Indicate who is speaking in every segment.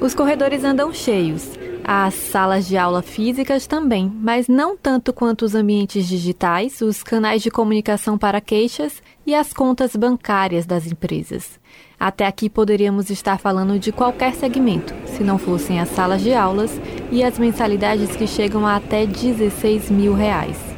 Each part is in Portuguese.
Speaker 1: Os corredores andam cheios. As salas de aula físicas também, mas não tanto quanto os ambientes digitais, os canais de comunicação para queixas e as contas bancárias das empresas. Até aqui poderíamos estar falando de qualquer segmento, se não fossem as salas de aulas e as mensalidades que chegam a até 16 mil reais.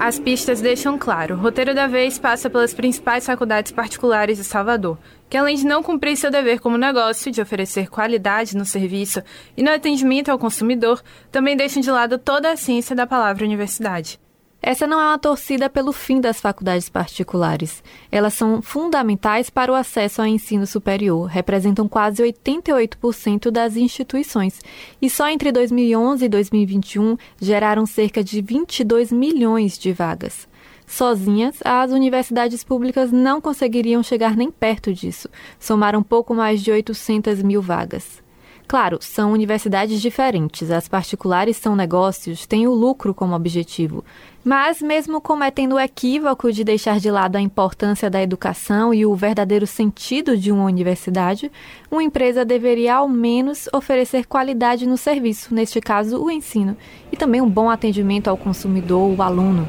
Speaker 2: As pistas deixam claro, o roteiro da vez passa pelas principais faculdades particulares de Salvador, que além de não cumprir seu dever como negócio de oferecer qualidade no serviço e no atendimento ao consumidor, também deixam de lado toda a ciência da palavra universidade.
Speaker 1: Essa não é uma torcida pelo fim das faculdades particulares. Elas são fundamentais para o acesso ao ensino superior, representam quase 88% das instituições e só entre 2011 e 2021 geraram cerca de 22 milhões de vagas. Sozinhas, as universidades públicas não conseguiriam chegar nem perto disso. Somaram pouco mais de 800 mil vagas. Claro, são universidades diferentes. As particulares são negócios, têm o lucro como objetivo. Mas, mesmo cometendo o equívoco de deixar de lado a importância da educação e o verdadeiro sentido de uma universidade, uma empresa deveria ao menos oferecer qualidade no serviço, neste caso, o ensino, e também um bom atendimento ao consumidor, o aluno.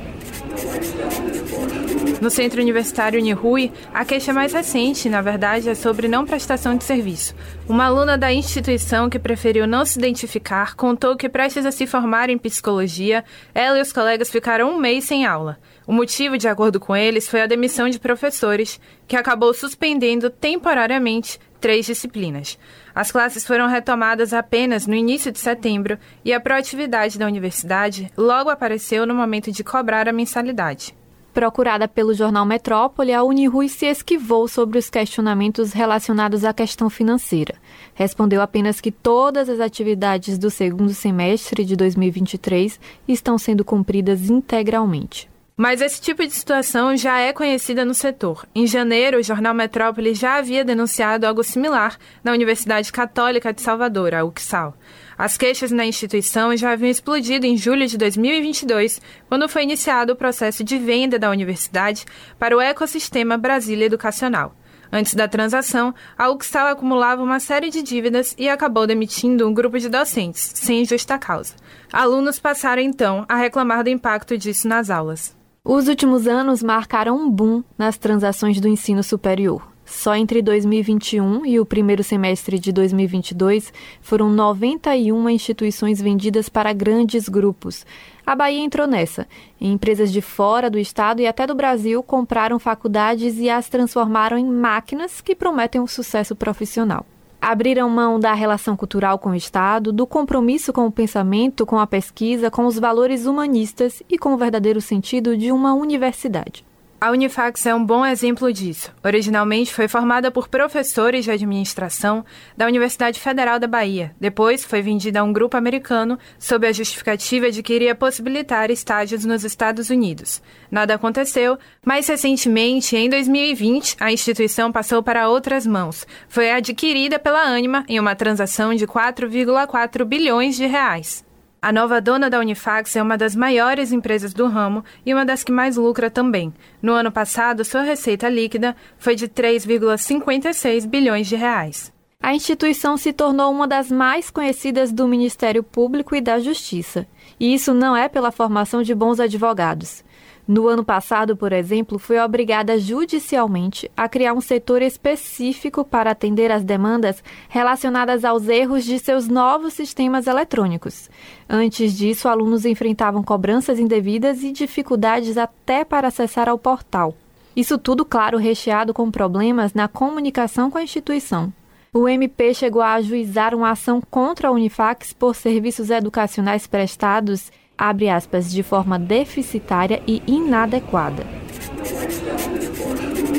Speaker 2: No Centro Universitário Unirui, a queixa mais recente, na verdade, é sobre não prestação de serviço. Uma aluna da instituição que preferiu não se identificar contou que, prestes a se formar em psicologia, ela e os colegas ficaram um mês sem aula. O motivo, de acordo com eles, foi a demissão de professores, que acabou suspendendo temporariamente três disciplinas. As classes foram retomadas apenas no início de setembro e a proatividade da universidade logo apareceu no momento de cobrar a mensalidade.
Speaker 1: Procurada pelo jornal Metrópole, a Unirui se esquivou sobre os questionamentos relacionados à questão financeira. Respondeu apenas que todas as atividades do segundo semestre de 2023 estão sendo cumpridas integralmente.
Speaker 2: Mas esse tipo de situação já é conhecida no setor. Em janeiro, o jornal Metrópole já havia denunciado algo similar na Universidade Católica de Salvador, a UXAL. As queixas na instituição já haviam explodido em julho de 2022, quando foi iniciado o processo de venda da universidade para o ecossistema Brasília Educacional. Antes da transação, a UXAL acumulava uma série de dívidas e acabou demitindo um grupo de docentes, sem justa causa. Alunos passaram então a reclamar do impacto disso nas aulas.
Speaker 1: Os últimos anos marcaram um boom nas transações do ensino superior. Só entre 2021 e o primeiro semestre de 2022 foram 91 instituições vendidas para grandes grupos. A Bahia entrou nessa. Empresas de fora do estado e até do Brasil compraram faculdades e as transformaram em máquinas que prometem um sucesso profissional. Abriram mão da relação cultural com o Estado, do compromisso com o pensamento, com a pesquisa, com os valores humanistas e com o verdadeiro sentido de uma universidade.
Speaker 2: A Unifax é um bom exemplo disso. Originalmente foi formada por professores de administração da Universidade Federal da Bahia. Depois foi vendida a um grupo americano sob a justificativa de que iria possibilitar estágios nos Estados Unidos. Nada aconteceu, mas recentemente, em 2020, a instituição passou para outras mãos. Foi adquirida pela Anima em uma transação de 4,4 bilhões de reais. A nova dona da Unifax é uma das maiores empresas do ramo e uma das que mais lucra também. No ano passado, sua receita líquida foi de 3,56 bilhões de reais.
Speaker 1: A instituição se tornou uma das mais conhecidas do Ministério Público e da Justiça. E isso não é pela formação de bons advogados. No ano passado, por exemplo, foi obrigada judicialmente a criar um setor específico para atender às demandas relacionadas aos erros de seus novos sistemas eletrônicos. Antes disso, alunos enfrentavam cobranças indevidas e dificuldades até para acessar ao portal. Isso tudo, claro, recheado com problemas na comunicação com a instituição. O MP chegou a ajuizar uma ação contra a Unifax por serviços educacionais prestados abre aspas, de forma deficitária e inadequada.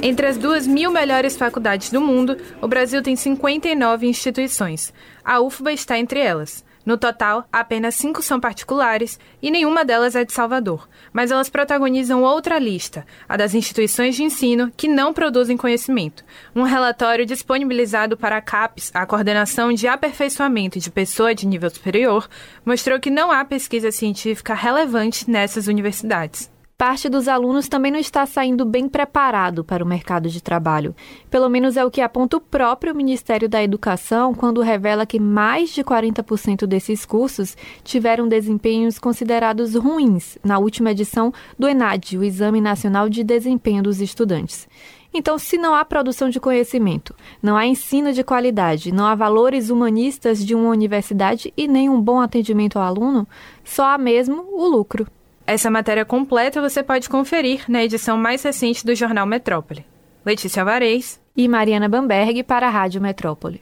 Speaker 2: Entre as duas mil melhores faculdades do mundo, o Brasil tem 59 instituições. A UFBA está entre elas. No total, apenas cinco são particulares e nenhuma delas é de Salvador, mas elas protagonizam outra lista, a das instituições de ensino que não produzem conhecimento. Um relatório disponibilizado para a CAPES, a Coordenação de Aperfeiçoamento de Pessoa de Nível Superior, mostrou que não há pesquisa científica relevante nessas universidades.
Speaker 1: Parte dos alunos também não está saindo bem preparado para o mercado de trabalho. Pelo menos é o que aponta o próprio Ministério da Educação quando revela que mais de 40% desses cursos tiveram desempenhos considerados ruins na última edição do ENAD, o Exame Nacional de Desempenho dos Estudantes. Então, se não há produção de conhecimento, não há ensino de qualidade, não há valores humanistas de uma universidade e nem um bom atendimento ao aluno, só há mesmo o lucro.
Speaker 2: Essa matéria completa você pode conferir na edição mais recente do Jornal Metrópole. Letícia Alvarez
Speaker 1: e Mariana Bamberg para a Rádio Metrópole.